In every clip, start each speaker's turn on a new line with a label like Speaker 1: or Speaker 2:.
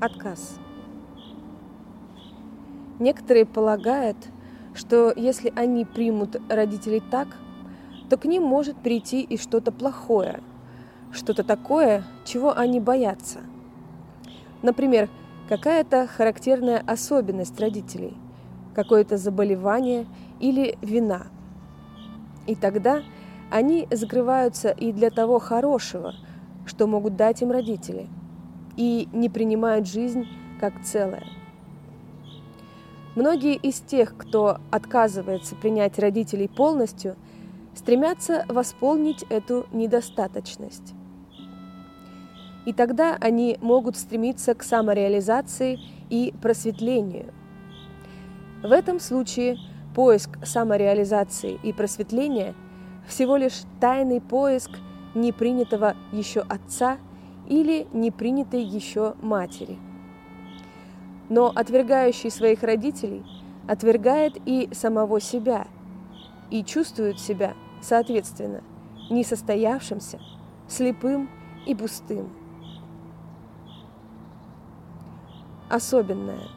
Speaker 1: отказ. Некоторые полагают, что если они примут родителей так, то к ним может прийти и что-то плохое, что-то такое, чего они боятся. Например, какая-то характерная особенность родителей, какое-то заболевание или вина. И тогда они закрываются и для того хорошего, что могут дать им родители, и не принимают жизнь как целое. Многие из тех, кто отказывается принять родителей полностью, стремятся восполнить эту недостаточность. И тогда они могут стремиться к самореализации и просветлению. В этом случае поиск самореализации и просветления всего лишь тайный поиск непринятого еще отца или непринятой еще матери – но отвергающий своих родителей отвергает и самого себя и чувствует себя, соответственно, несостоявшимся, слепым и пустым. Особенное.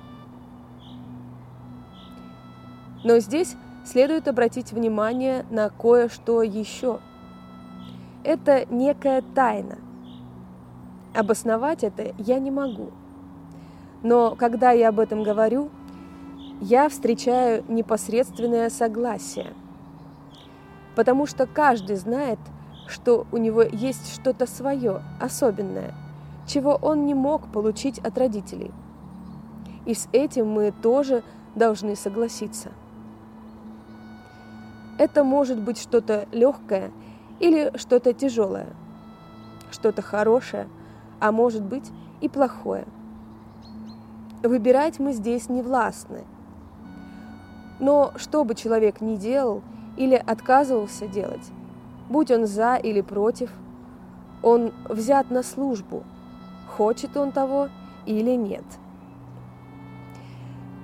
Speaker 1: Но здесь следует обратить внимание на кое-что еще. Это некая тайна. Обосновать это я не могу – но когда я об этом говорю, я встречаю непосредственное согласие. Потому что каждый знает, что у него есть что-то свое, особенное, чего он не мог получить от родителей. И с этим мы тоже должны согласиться. Это может быть что-то легкое или что-то тяжелое, что-то хорошее, а может быть и плохое – Выбирать мы здесь не властны. Но что бы человек ни делал или отказывался делать, будь он за или против, он взят на службу, хочет он того или нет.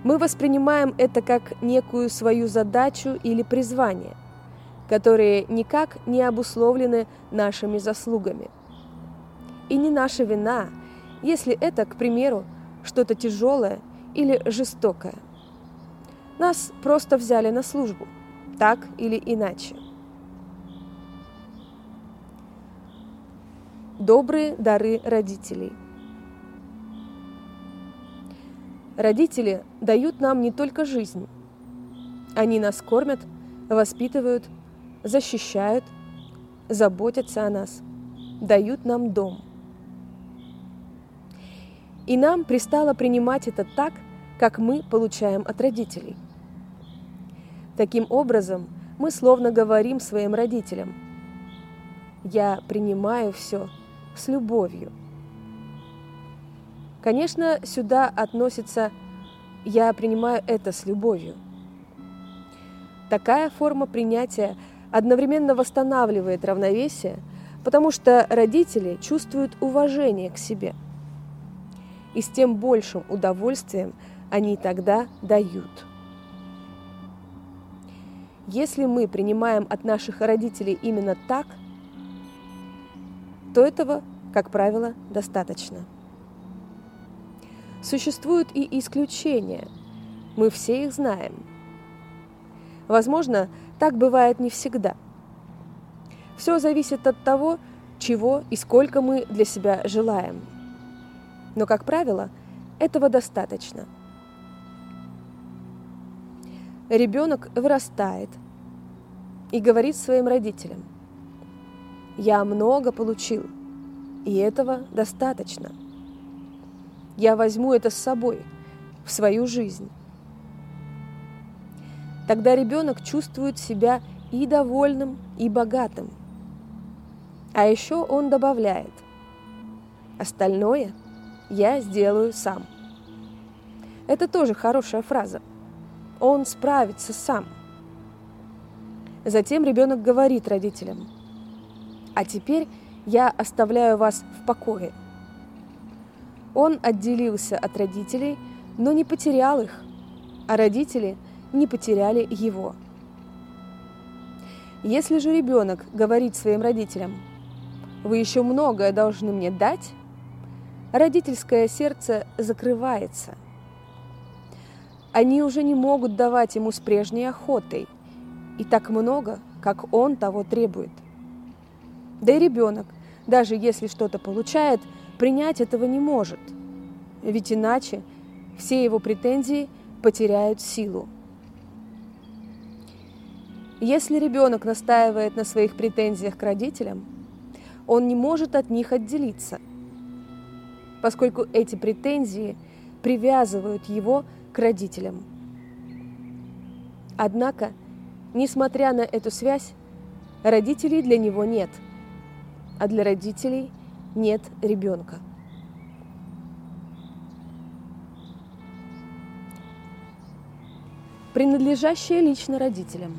Speaker 1: Мы воспринимаем это как некую свою задачу или призвание, которые никак не обусловлены нашими заслугами. И не наша вина, если это, к примеру, что-то тяжелое или жестокое. Нас просто взяли на службу, так или иначе. Добрые дары родителей. Родители дают нам не только жизнь. Они нас кормят, воспитывают, защищают, заботятся о нас, дают нам дом – и нам пристало принимать это так, как мы получаем от родителей. Таким образом, мы словно говорим своим родителям, «Я принимаю все с любовью». Конечно, сюда относится «я принимаю это с любовью». Такая форма принятия одновременно восстанавливает равновесие, потому что родители чувствуют уважение к себе – и с тем большим удовольствием они тогда дают. Если мы принимаем от наших родителей именно так, то этого, как правило, достаточно. Существуют и исключения. Мы все их знаем. Возможно, так бывает не всегда. Все зависит от того, чего и сколько мы для себя желаем – но, как правило, этого достаточно. Ребенок вырастает и говорит своим родителям, «Я много получил, и этого достаточно. Я возьму это с собой в свою жизнь». Тогда ребенок чувствует себя и довольным, и богатым. А еще он добавляет, остальное – я сделаю сам. Это тоже хорошая фраза. Он справится сам. Затем ребенок говорит родителям, а теперь я оставляю вас в покое. Он отделился от родителей, но не потерял их, а родители не потеряли его. Если же ребенок говорит своим родителям, вы еще многое должны мне дать, родительское сердце закрывается. Они уже не могут давать ему с прежней охотой и так много, как он того требует. Да и ребенок, даже если что-то получает, принять этого не может, ведь иначе все его претензии потеряют силу. Если ребенок настаивает на своих претензиях к родителям, он не может от них отделиться, поскольку эти претензии привязывают его к родителям. Однако, несмотря на эту связь, родителей для него нет, а для родителей нет ребенка. принадлежащее лично родителям.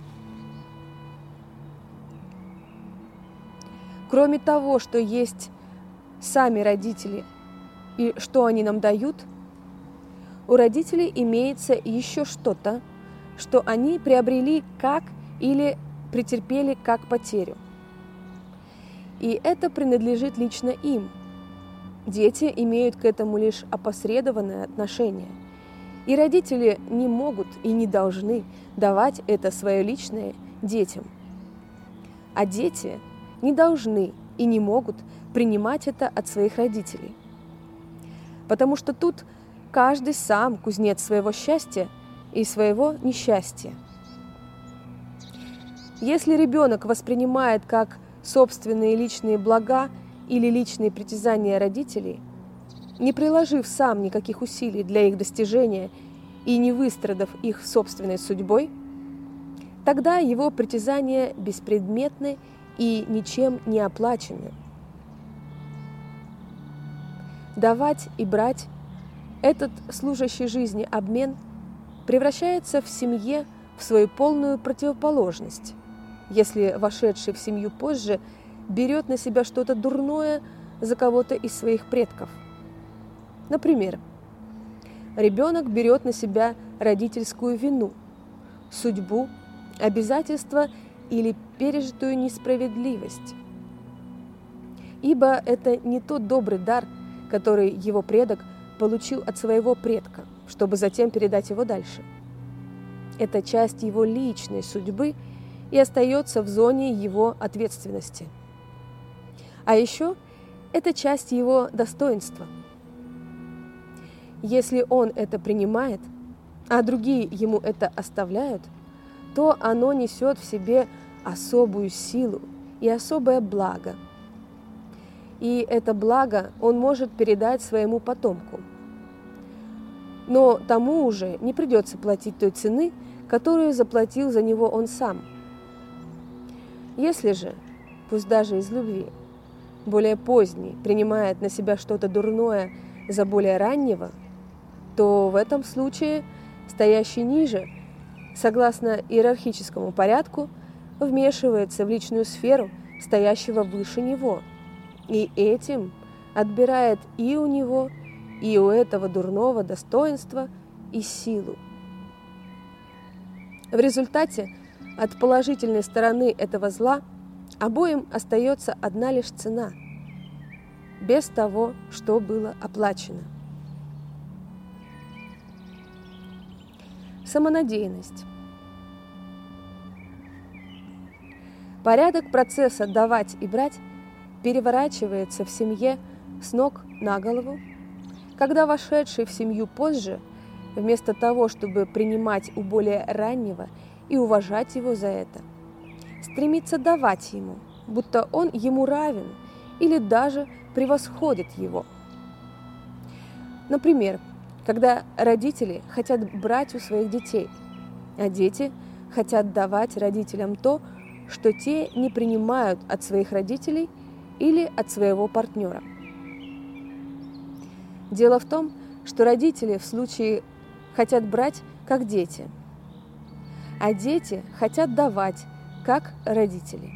Speaker 1: Кроме того, что есть сами родители и что они нам дают, у родителей имеется еще что-то, что они приобрели как или претерпели как потерю. И это принадлежит лично им. Дети имеют к этому лишь опосредованное отношение – и родители не могут и не должны давать это свое личное детям. А дети не должны и не могут принимать это от своих родителей. Потому что тут каждый сам кузнец своего счастья и своего несчастья. Если ребенок воспринимает как собственные личные блага или личные притязания родителей – не приложив сам никаких усилий для их достижения и не выстрадав их собственной судьбой, тогда его притязания беспредметны и ничем не оплачены. Давать и брать. Этот служащий жизни обмен превращается в семье в свою полную противоположность, если вошедший в семью позже берет на себя что-то дурное за кого-то из своих предков – Например, ребенок берет на себя родительскую вину, судьбу, обязательства или пережитую несправедливость. Ибо это не тот добрый дар, который его предок получил от своего предка, чтобы затем передать его дальше. Это часть его личной судьбы и остается в зоне его ответственности. А еще это часть его достоинства – если он это принимает, а другие ему это оставляют, то оно несет в себе особую силу и особое благо. И это благо он может передать своему потомку. Но тому уже не придется платить той цены, которую заплатил за него он сам. Если же, пусть даже из любви, более поздний принимает на себя что-то дурное за более раннего – то в этом случае стоящий ниже, согласно иерархическому порядку, вмешивается в личную сферу стоящего выше него, и этим отбирает и у него, и у этого дурного достоинства и силу. В результате от положительной стороны этого зла обоим остается одна лишь цена, без того, что было оплачено. Самонадеянность. Порядок процесса «давать и брать» переворачивается в семье с ног на голову, когда вошедший в семью позже, вместо того, чтобы принимать у более раннего и уважать его за это, стремится давать ему, будто он ему равен или даже превосходит его. Например, когда родители хотят брать у своих детей, а дети хотят давать родителям то, что те не принимают от своих родителей или от своего партнера. Дело в том, что родители в случае хотят брать как дети, а дети хотят давать как родители.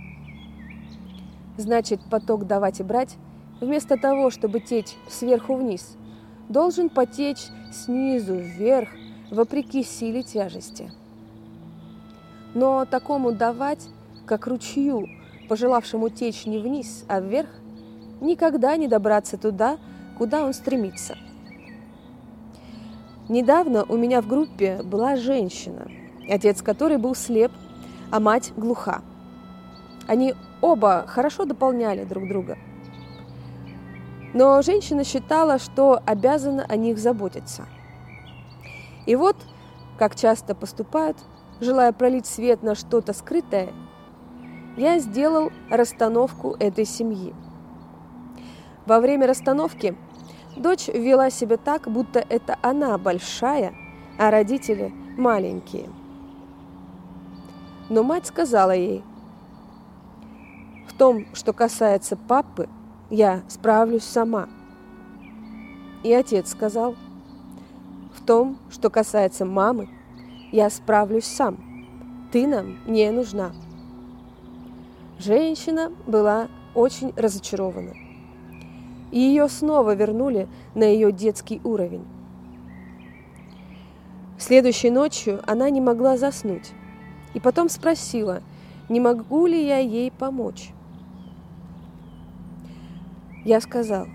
Speaker 1: Значит, поток давать и брать, вместо того, чтобы течь сверху вниз – должен потечь снизу вверх, вопреки силе тяжести. Но такому давать, как ручью, пожелавшему течь не вниз, а вверх, никогда не добраться туда, куда он стремится. Недавно у меня в группе была женщина, отец которой был слеп, а мать глуха. Они оба хорошо дополняли друг друга. Но женщина считала, что обязана о них заботиться. И вот, как часто поступают, желая пролить свет на что-то скрытое, я сделал расстановку этой семьи. Во время расстановки дочь вела себя так, будто это она большая, а родители маленькие. Но мать сказала ей, в том, что касается папы, я справлюсь сама. И отец сказал, в том, что касается мамы, я справлюсь сам. Ты нам не нужна. Женщина была очень разочарована. И ее снова вернули на ее детский уровень. Следующей ночью она не могла заснуть. И потом спросила, не могу ли я ей помочь. Я сказал,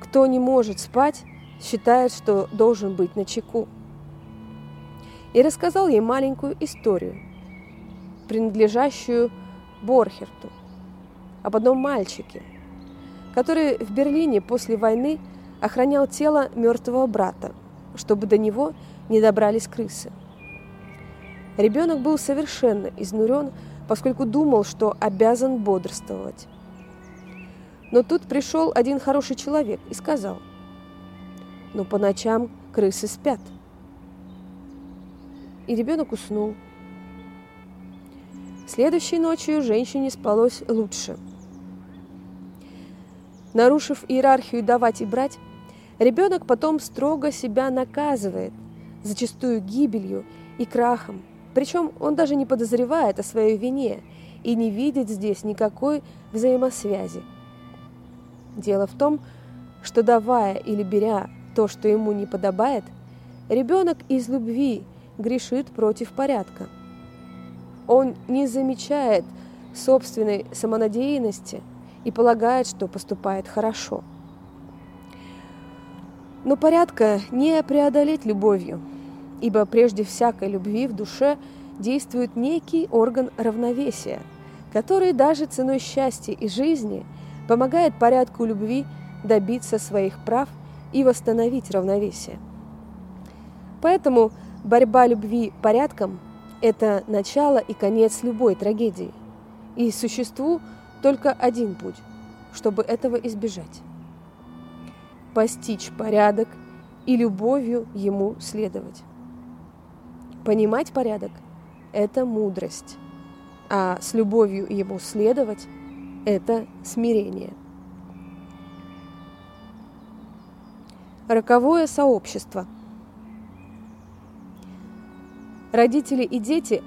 Speaker 1: кто не может спать, считает, что должен быть на чеку. И рассказал ей маленькую историю, принадлежащую Борхерту, об одном мальчике, который в Берлине после войны охранял тело мертвого брата, чтобы до него не добрались крысы. Ребенок был совершенно изнурен поскольку думал, что обязан бодрствовать. Но тут пришел один хороший человек и сказал, но по ночам крысы спят. И ребенок уснул. Следующей ночью женщине спалось лучше. Нарушив иерархию давать и брать, ребенок потом строго себя наказывает, зачастую гибелью и крахом – причем он даже не подозревает о своей вине и не видит здесь никакой взаимосвязи. Дело в том, что давая или беря то, что ему не подобает, ребенок из любви грешит против порядка. Он не замечает собственной самонадеянности и полагает, что поступает хорошо. Но порядка не преодолеть любовью – ибо прежде всякой любви в душе действует некий орган равновесия, который даже ценой счастья и жизни помогает порядку любви добиться своих прав и восстановить равновесие. Поэтому борьба любви порядком – это начало и конец любой трагедии. И существу только один путь, чтобы этого избежать. Постичь порядок и любовью ему следовать. Понимать порядок – это мудрость, а с любовью ему следовать – это смирение. Роковое сообщество. Родители и дети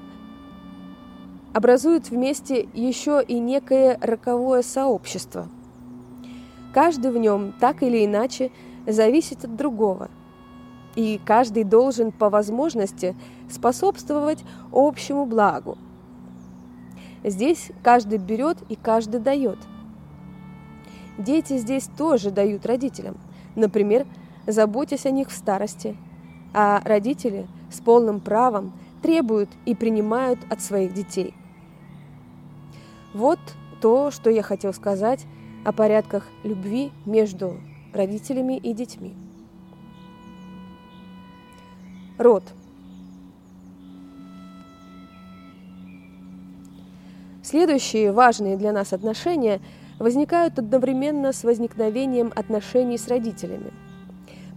Speaker 1: образуют вместе еще и некое роковое сообщество. Каждый в нем так или иначе зависит от другого – и каждый должен по возможности способствовать общему благу. Здесь каждый берет и каждый дает. Дети здесь тоже дают родителям, например, заботясь о них в старости, а родители с полным правом требуют и принимают от своих детей. Вот то, что я хотел сказать о порядках любви между родителями и детьми. Род. Следующие важные для нас отношения возникают одновременно с возникновением отношений с родителями,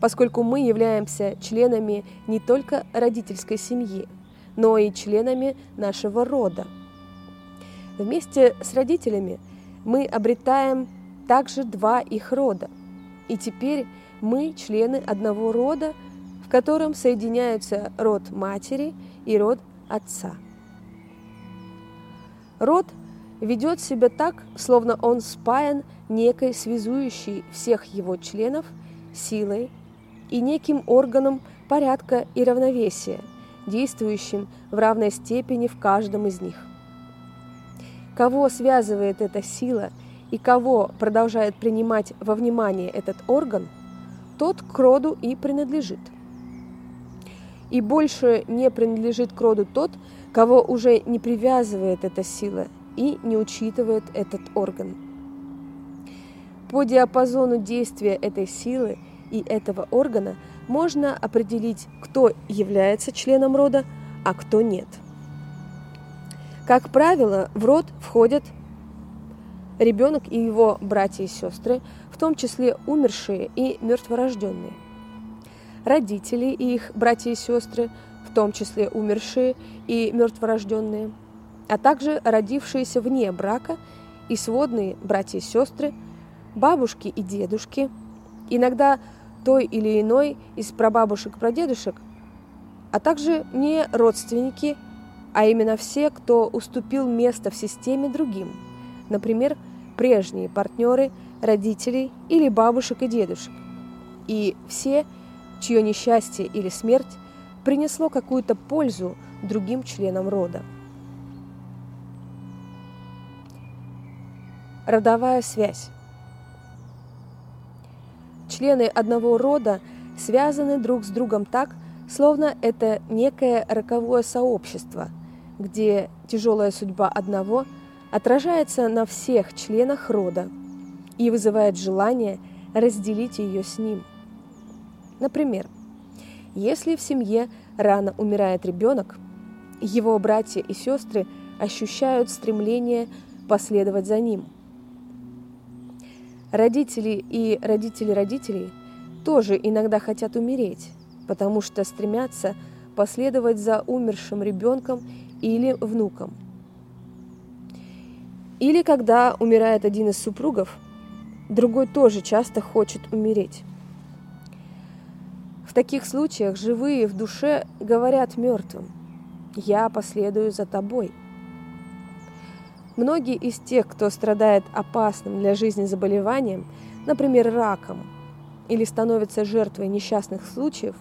Speaker 1: поскольку мы являемся членами не только родительской семьи, но и членами нашего рода. Вместе с родителями мы обретаем также два их рода, и теперь мы члены одного рода в котором соединяются род матери и род отца. Род ведет себя так, словно он спаян некой связующей всех его членов силой и неким органом порядка и равновесия, действующим в равной степени в каждом из них. Кого связывает эта сила и кого продолжает принимать во внимание этот орган, тот к роду и принадлежит. И больше не принадлежит к роду тот, кого уже не привязывает эта сила и не учитывает этот орган. По диапазону действия этой силы и этого органа можно определить, кто является членом рода, а кто нет. Как правило, в род входят ребенок и его братья и сестры, в том числе умершие и мертворожденные, родители и их братья и сестры, в том числе умершие и мертворожденные, а также родившиеся вне брака и сводные братья и сестры, бабушки и дедушки, иногда той или иной из прабабушек и прадедушек, а также не родственники, а именно все, кто уступил место в системе другим, например, прежние партнеры, родителей или бабушек и дедушек, и все, чье несчастье или смерть принесло какую-то пользу другим членам рода. Родовая связь. Члены одного рода связаны друг с другом так, словно это некое роковое сообщество, где тяжелая судьба одного отражается на всех членах рода и вызывает желание разделить ее с ним. Например, если в семье рано умирает ребенок, его братья и сестры ощущают стремление последовать за ним. Родители и родители родителей тоже иногда хотят умереть, потому что стремятся последовать за умершим ребенком или внуком. Или когда умирает один из супругов, другой тоже часто хочет умереть. В таких случаях живые в душе говорят мертвым «Я последую за тобой». Многие из тех, кто страдает опасным для жизни заболеванием, например, раком, или становится жертвой несчастных случаев,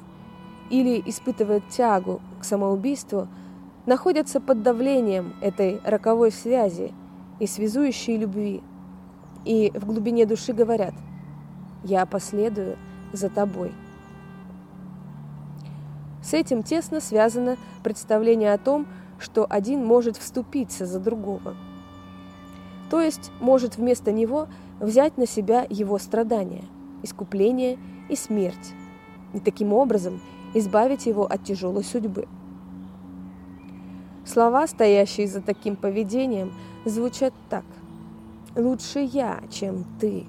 Speaker 1: или испытывает тягу к самоубийству, находятся под давлением этой роковой связи и связующей любви, и в глубине души говорят «Я последую за тобой». С этим тесно связано представление о том, что один может вступиться за другого. То есть может вместо него взять на себя его страдания, искупление и смерть, и таким образом избавить его от тяжелой судьбы. Слова, стоящие за таким поведением, звучат так. «Лучше я, чем ты».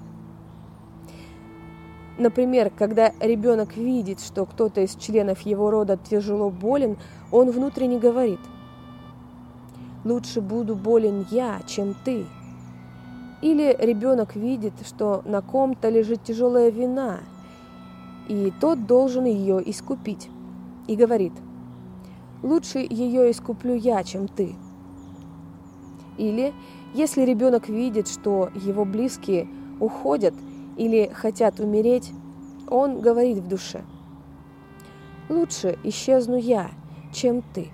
Speaker 1: Например, когда ребенок видит, что кто-то из членов его рода тяжело болен, он внутренне говорит «Лучше буду болен я, чем ты». Или ребенок видит, что на ком-то лежит тяжелая вина, и тот должен ее искупить, и говорит «Лучше ее искуплю я, чем ты». Или если ребенок видит, что его близкие уходят – или хотят умереть, он говорит в душе, «Лучше исчезну я, чем ты».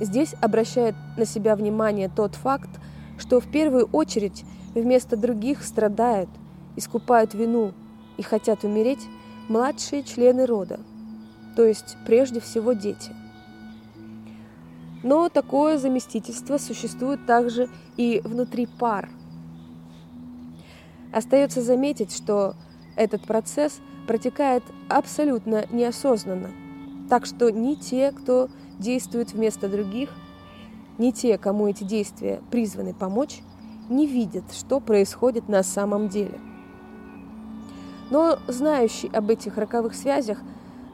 Speaker 1: Здесь обращает на себя внимание тот факт, что в первую очередь вместо других страдают, искупают вину и хотят умереть младшие члены рода, то есть прежде всего дети. Но такое заместительство существует также и внутри пар – Остается заметить, что этот процесс протекает абсолютно неосознанно. Так что ни те, кто действует вместо других, ни те, кому эти действия призваны помочь, не видят, что происходит на самом деле. Но знающий об этих роковых связях,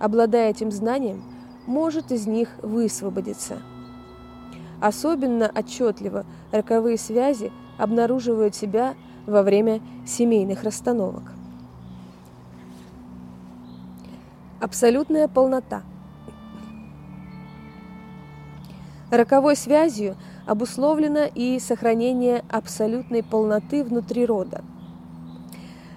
Speaker 1: обладая этим знанием, может из них высвободиться. Особенно отчетливо роковые связи обнаруживают себя во время семейных расстановок. Абсолютная полнота. Роковой связью обусловлено и сохранение абсолютной полноты внутри рода.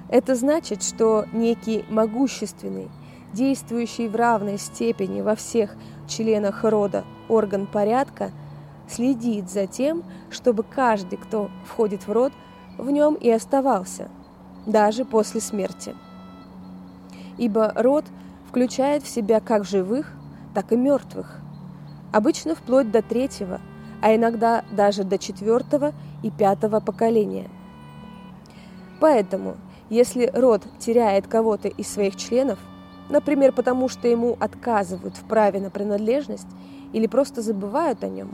Speaker 1: Это значит, что некий могущественный, действующий в равной степени во всех членах рода орган порядка следит за тем, чтобы каждый, кто входит в род, в нем и оставался, даже после смерти. Ибо род включает в себя как живых, так и мертвых, обычно вплоть до третьего, а иногда даже до четвертого и пятого поколения. Поэтому, если род теряет кого-то из своих членов, например, потому что ему отказывают в праве на принадлежность или просто забывают о нем,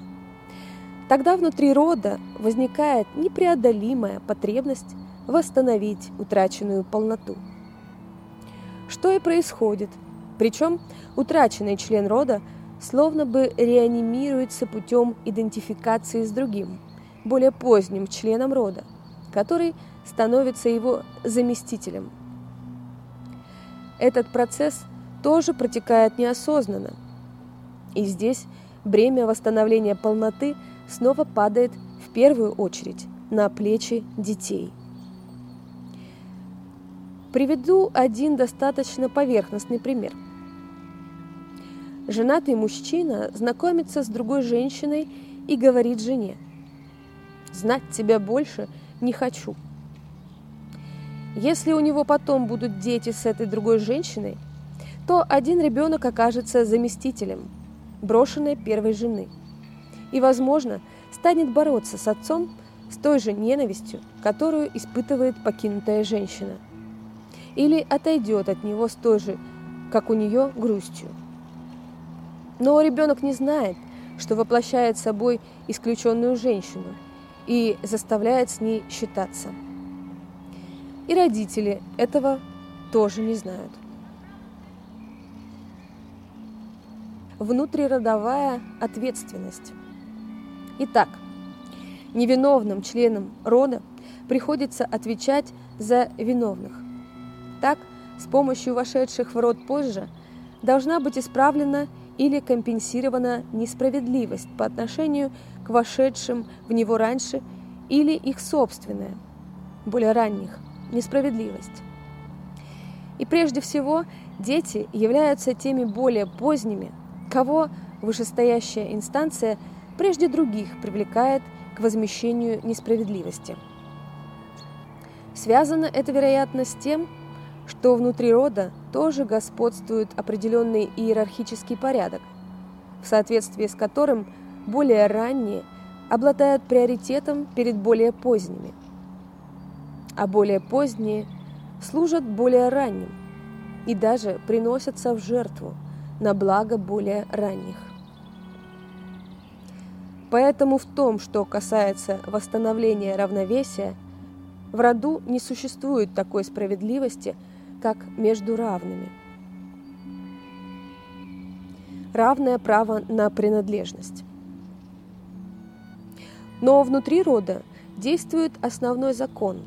Speaker 1: тогда внутри рода возникает непреодолимая потребность восстановить утраченную полноту. Что и происходит – причем утраченный член рода словно бы реанимируется путем идентификации с другим, более поздним членом рода, который становится его заместителем. Этот процесс тоже протекает неосознанно. И здесь бремя восстановления полноты снова падает в первую очередь на плечи детей. Приведу один достаточно поверхностный пример – Женатый мужчина знакомится с другой женщиной и говорит жене, «Знать тебя больше не хочу». Если у него потом будут дети с этой другой женщиной, то один ребенок окажется заместителем, брошенной первой жены. И, возможно, станет бороться с отцом с той же ненавистью, которую испытывает покинутая женщина. Или отойдет от него с той же, как у нее, грустью. Но ребенок не знает, что воплощает собой исключенную женщину и заставляет с ней считаться. И родители этого тоже не знают. Внутриродовая ответственность. Итак, невиновным членам рода приходится отвечать за виновных. Так, с помощью вошедших в род позже должна быть исправлена или компенсирована несправедливость по отношению к вошедшим в него раньше или их собственная, более ранних, несправедливость. И прежде всего, дети являются теми более поздними, кого вышестоящая инстанция прежде других привлекает к возмещению несправедливости. Связано это, вероятно, с тем, что внутри рода тоже господствует определенный иерархический порядок, в соответствии с которым более ранние обладают приоритетом перед более поздними, а более поздние служат более ранним и даже приносятся в жертву на благо более ранних. Поэтому в том, что касается восстановления равновесия, в роду не существует такой справедливости – как между равными. Равное право на принадлежность. Но внутри рода действует основной закон,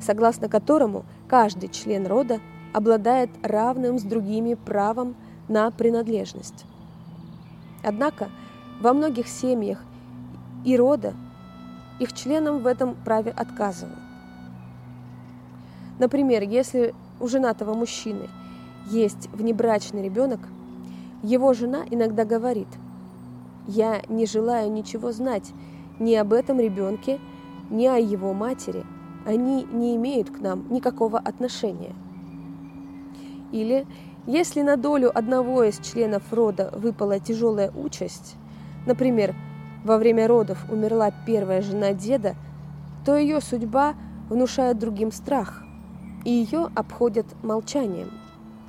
Speaker 1: согласно которому каждый член рода обладает равным с другими правом на принадлежность. Однако во многих семьях и рода их членам в этом праве отказывают. Например, если у женатого мужчины есть внебрачный ребенок, его жена иногда говорит, «Я не желаю ничего знать ни об этом ребенке, ни о его матери. Они не имеют к нам никакого отношения». Или, если на долю одного из членов рода выпала тяжелая участь, например, во время родов умерла первая жена деда, то ее судьба внушает другим страх – и ее обходят молчанием,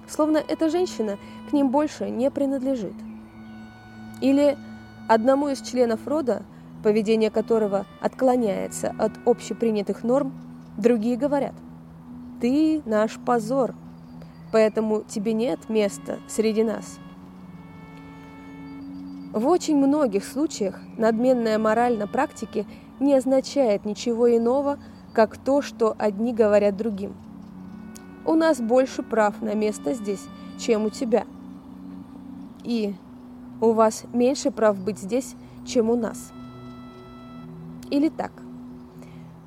Speaker 1: словно эта женщина к ним больше не принадлежит. Или одному из членов рода, поведение которого отклоняется от общепринятых норм, другие говорят «Ты наш позор, поэтому тебе нет места среди нас». В очень многих случаях надменная мораль на практике не означает ничего иного, как то, что одни говорят другим – у нас больше прав на место здесь, чем у тебя. И у вас меньше прав быть здесь, чем у нас. Или так.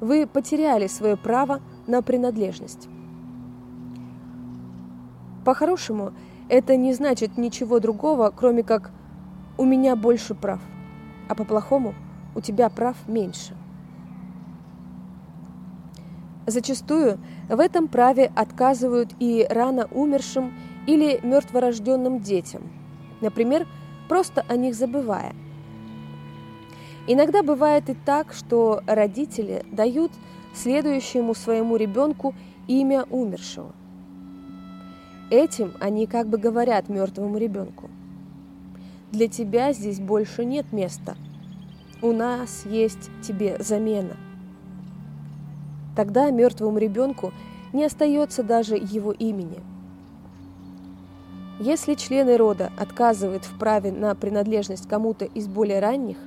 Speaker 1: Вы потеряли свое право на принадлежность. По-хорошему, это не значит ничего другого, кроме как «у меня больше прав», а по-плохому у тебя прав меньше. Зачастую в этом праве отказывают и рано умершим или мертворожденным детям, например, просто о них забывая. Иногда бывает и так, что родители дают следующему своему ребенку имя умершего. Этим они как бы говорят мертвому ребенку. Для тебя здесь больше нет места. У нас есть тебе замена. Тогда мертвому ребенку не остается даже его имени. Если члены рода отказывают в праве на принадлежность кому-то из более ранних,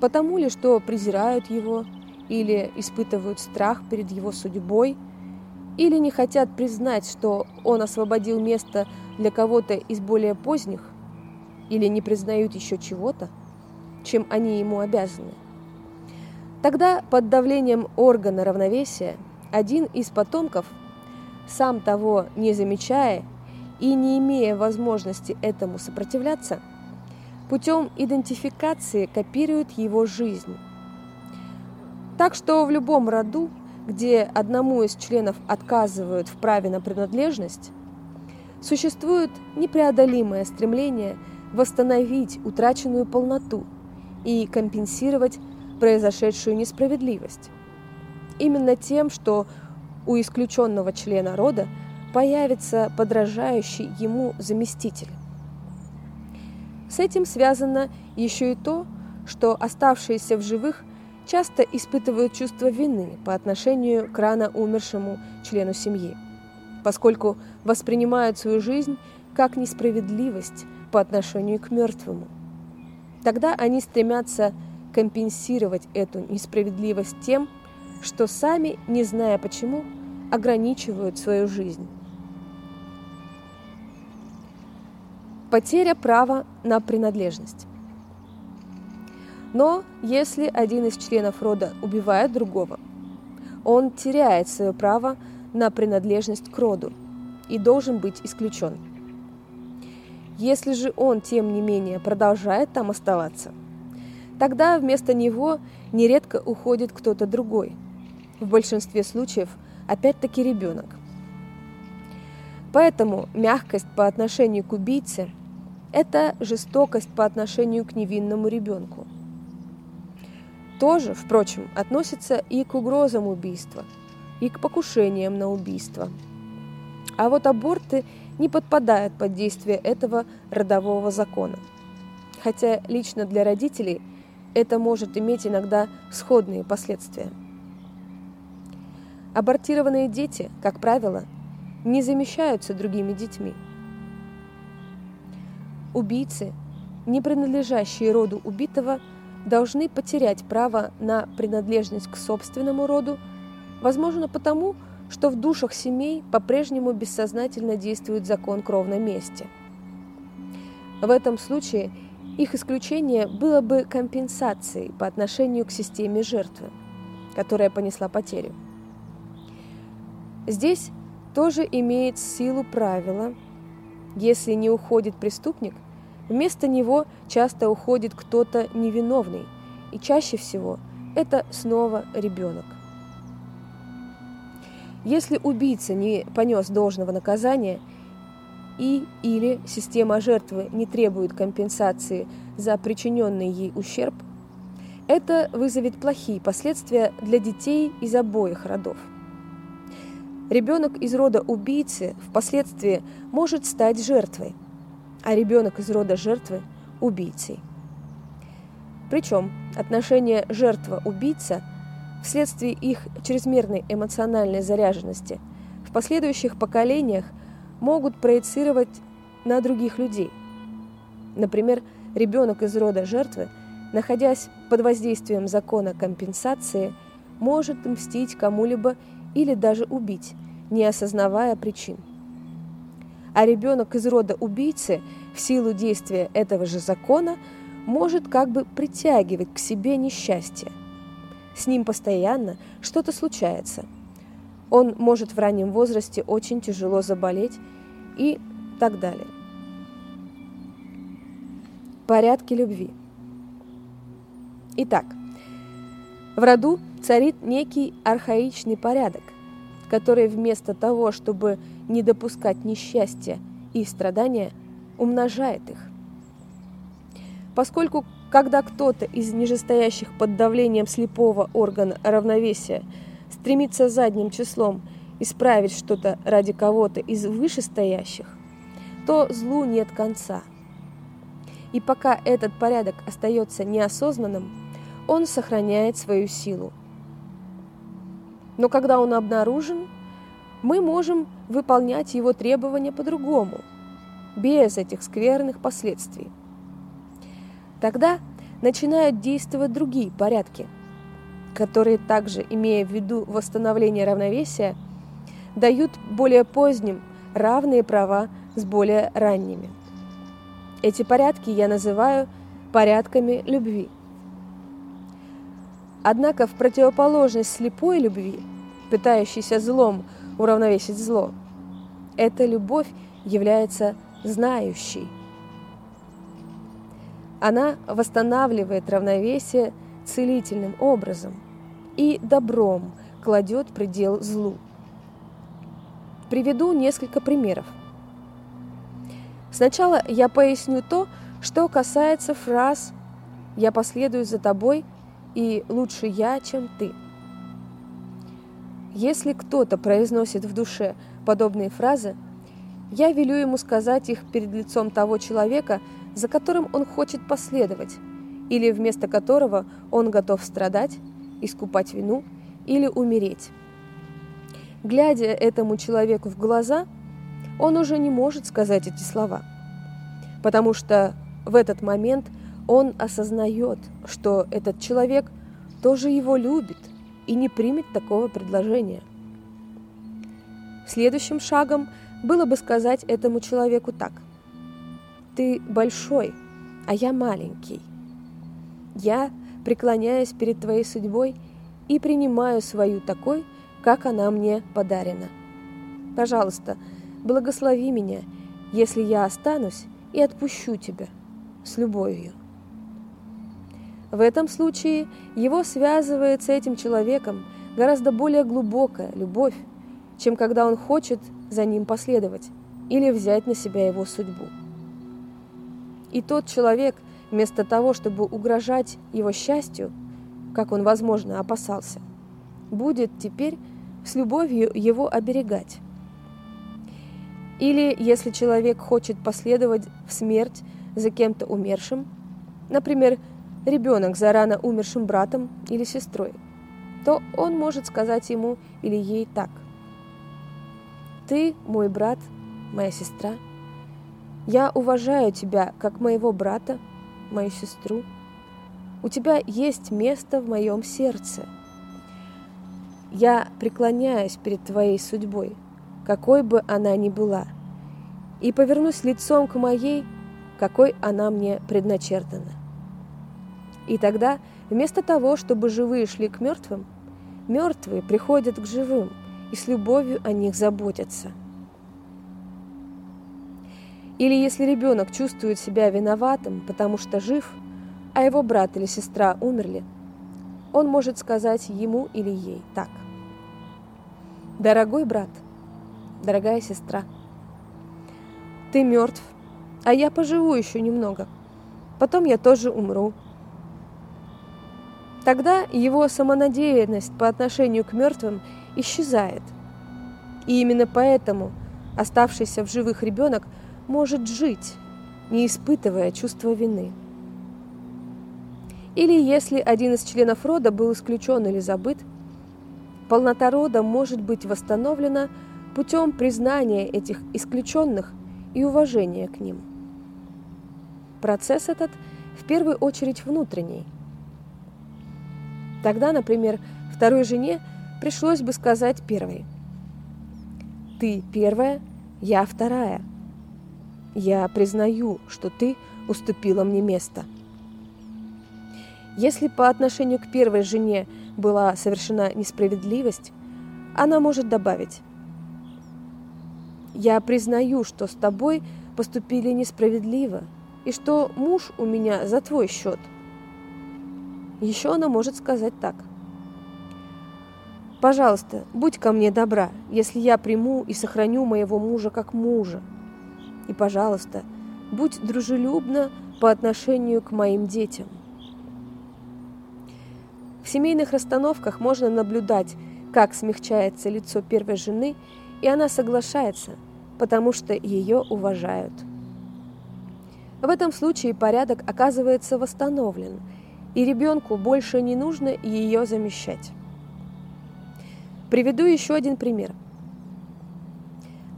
Speaker 1: потому ли, что презирают его или испытывают страх перед его судьбой, или не хотят признать, что он освободил место для кого-то из более поздних, или не признают еще чего-то, чем они ему обязаны. Тогда под давлением органа равновесия один из потомков, сам того не замечая и не имея возможности этому сопротивляться, путем идентификации копирует его жизнь. Так что в любом роду, где одному из членов отказывают в праве на принадлежность, существует непреодолимое стремление восстановить утраченную полноту и компенсировать произошедшую несправедливость. Именно тем, что у исключенного члена рода появится подражающий ему заместитель. С этим связано еще и то, что оставшиеся в живых часто испытывают чувство вины по отношению к рано умершему члену семьи, поскольку воспринимают свою жизнь как несправедливость по отношению к мертвому. Тогда они стремятся компенсировать эту несправедливость тем, что сами, не зная почему, ограничивают свою жизнь. Потеря права на принадлежность. Но если один из членов рода убивает другого, он теряет свое право на принадлежность к роду и должен быть исключен. Если же он, тем не менее, продолжает там оставаться, тогда вместо него нередко уходит кто-то другой. В большинстве случаев опять-таки ребенок. Поэтому мягкость по отношению к убийце – это жестокость по отношению к невинному ребенку. Тоже, впрочем, относится и к угрозам убийства, и к покушениям на убийство. А вот аборты не подпадают под действие этого родового закона. Хотя лично для родителей это может иметь иногда сходные последствия. Абортированные дети, как правило, не замещаются другими детьми. Убийцы, не принадлежащие роду убитого, должны потерять право на принадлежность к собственному роду, возможно потому, что в душах семей по-прежнему бессознательно действует закон кровной мести. В этом случае их исключение было бы компенсацией по отношению к системе жертвы, которая понесла потерю. Здесь тоже имеет силу правило, если не уходит преступник, вместо него часто уходит кто-то невиновный, и чаще всего это снова ребенок. Если убийца не понес должного наказания и или система жертвы не требует компенсации за причиненный ей ущерб, это вызовет плохие последствия для детей из обоих родов. Ребенок из рода убийцы впоследствии может стать жертвой, а ребенок из рода жертвы – убийцей. Причем отношение жертва-убийца – вследствие их чрезмерной эмоциональной заряженности в последующих поколениях могут проецировать на других людей. Например, ребенок из рода жертвы, находясь под воздействием закона компенсации, может мстить кому-либо или даже убить, не осознавая причин. А ребенок из рода убийцы в силу действия этого же закона может как бы притягивать к себе несчастье – с ним постоянно что-то случается. Он может в раннем возрасте очень тяжело заболеть и так далее. Порядки любви. Итак, в роду царит некий архаичный порядок, который вместо того, чтобы не допускать несчастья и страдания, умножает их. Поскольку, когда кто-то из нижестоящих под давлением слепого органа равновесия стремится задним числом исправить что-то ради кого-то из вышестоящих, то злу нет конца. И пока этот порядок остается неосознанным, он сохраняет свою силу. Но когда он обнаружен, мы можем выполнять его требования по-другому, без этих скверных последствий. Тогда начинают действовать другие порядки, которые также, имея в виду восстановление равновесия, дают более поздним равные права с более ранними. Эти порядки я называю порядками любви. Однако в противоположность слепой любви, пытающейся злом уравновесить зло, эта любовь является знающей. Она восстанавливает равновесие целительным образом и добром кладет предел злу. Приведу несколько примеров. Сначала я поясню то, что касается фраз «я последую за тобой» и «лучше я, чем ты». Если кто-то произносит в душе подобные фразы, я велю ему сказать их перед лицом того человека, за которым он хочет последовать, или вместо которого он готов страдать, искупать вину или умереть. Глядя этому человеку в глаза, он уже не может сказать эти слова, потому что в этот момент он осознает, что этот человек тоже его любит – и не примет такого предложения. Следующим шагом было бы сказать этому человеку так. «Ты большой, а я маленький. Я преклоняюсь перед твоей судьбой и принимаю свою такой, как она мне подарена. Пожалуйста, благослови меня, если я останусь и отпущу тебя с любовью». В этом случае его связывает с этим человеком гораздо более глубокая любовь, чем когда он хочет за ним последовать или взять на себя его судьбу. И тот человек, вместо того, чтобы угрожать его счастью, как он, возможно, опасался, будет теперь с любовью его оберегать. Или если человек хочет последовать в смерть за кем-то умершим, например, ребенок за рано умершим братом или сестрой, то он может сказать ему или ей так. «Ты мой брат, моя сестра. Я уважаю тебя как моего брата, мою сестру. У тебя есть место в моем сердце. Я преклоняюсь перед твоей судьбой, какой бы она ни была, и повернусь лицом к моей, какой она мне предначертана. И тогда, вместо того, чтобы живые шли к мертвым, мертвые приходят к живым и с любовью о них заботятся. Или если ребенок чувствует себя виноватым, потому что жив, а его брат или сестра умерли, он может сказать ему или ей так. «Дорогой брат, дорогая сестра, ты мертв, а я поживу еще немного, потом я тоже умру, Тогда его самонадеянность по отношению к мертвым исчезает. И именно поэтому оставшийся в живых ребенок может жить, не испытывая чувства вины. Или если один из членов рода был исключен или забыт, полнота рода может быть восстановлена путем признания этих исключенных и уважения к ним. Процесс этот в первую очередь внутренний – Тогда, например, второй жене пришлось бы сказать первой. Ты первая, я вторая. Я признаю, что ты уступила мне место. Если по отношению к первой жене была совершена несправедливость, она может добавить «Я признаю, что с тобой поступили несправедливо, и что муж у меня за твой счет – Еще она может сказать так. «Пожалуйста, будь ко мне добра, если я приму и сохраню моего мужа как мужа. И, пожалуйста, будь дружелюбна по отношению к моим детям». В семейных расстановках можно наблюдать, как смягчается лицо первой жены, и она соглашается, потому что ее уважают. В этом случае порядок оказывается восстановлен, и ребенку больше не нужно ее замещать. Приведу еще один пример.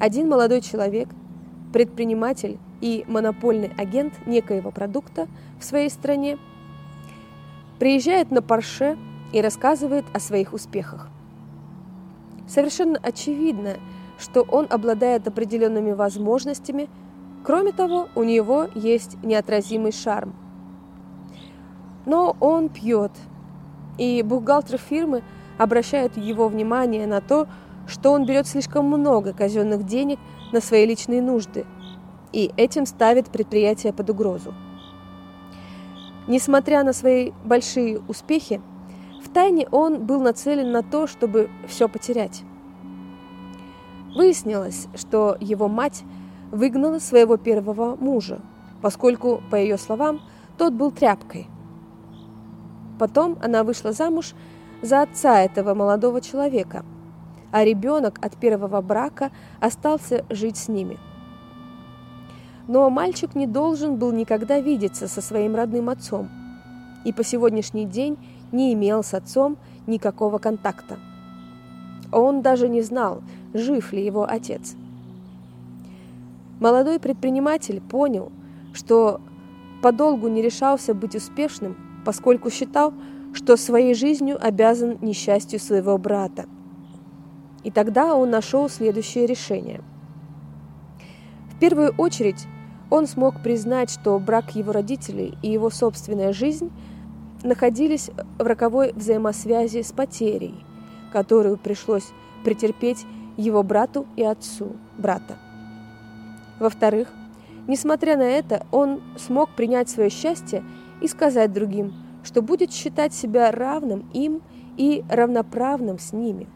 Speaker 1: Один молодой человек, предприниматель и монопольный агент некоего продукта в своей стране, приезжает на Порше и рассказывает о своих успехах. Совершенно очевидно, что он обладает определенными возможностями – Кроме того, у него есть неотразимый шарм. Но он пьет, и бухгалтер фирмы обращает его внимание на то, что он берет слишком много казенных денег на свои личные нужды, и этим ставит предприятие под угрозу. Несмотря на свои большие успехи, в тайне он был нацелен на то, чтобы все потерять. Выяснилось, что его мать – выгнала своего первого мужа, поскольку, по ее словам, тот был тряпкой. Потом она вышла замуж за отца этого молодого человека, а ребенок от первого брака остался жить с ними. Но мальчик не должен был никогда видеться со своим родным отцом и по сегодняшний день не имел с отцом никакого контакта. Он даже не знал, жив ли его отец – Молодой предприниматель понял, что подолгу не решался быть успешным, поскольку считал, что своей жизнью обязан несчастью своего брата. И тогда он нашел следующее решение. В первую очередь он смог признать, что брак его родителей и его собственная жизнь находились в роковой взаимосвязи с потерей, которую пришлось претерпеть его брату и отцу брата. Во-вторых, несмотря на это, он смог принять свое счастье и сказать другим, что будет считать себя равным им и равноправным с ними.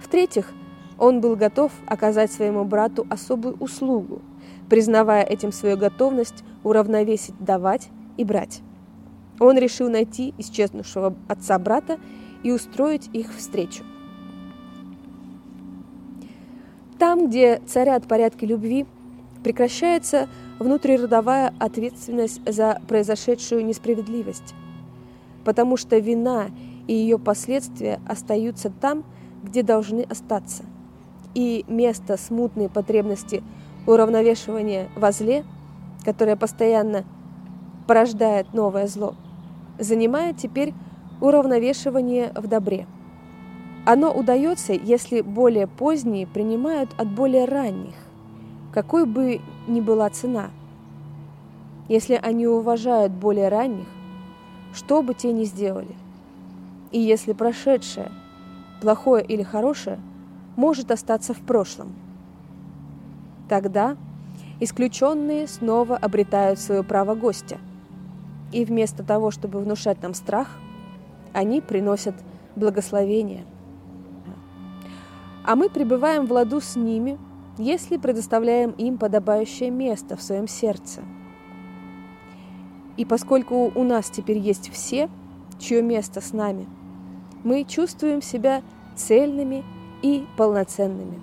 Speaker 1: В-третьих, он был готов оказать своему брату особую услугу, признавая этим свою готовность уравновесить давать и брать. Он решил найти исчезнувшего отца брата и устроить их встречу. Там, где царят порядки любви, прекращается внутриродовая ответственность за произошедшую несправедливость, потому что вина и ее последствия остаются там, где должны остаться, и место смутной потребности уравновешивания во зле, которое постоянно порождает новое зло, занимает теперь уравновешивание в добре – оно удается, если более поздние принимают от более ранних, какой бы ни была цена. Если они уважают более ранних, что бы те ни сделали. И если прошедшее, плохое или хорошее, может остаться в прошлом. Тогда исключенные снова обретают свое право гостя. И вместо того, чтобы внушать нам страх, они приносят благословение – а мы пребываем в ладу с ними, если предоставляем им подобающее место в своем сердце. И поскольку у нас теперь есть все, чье место с нами, мы чувствуем себя цельными и полноценными.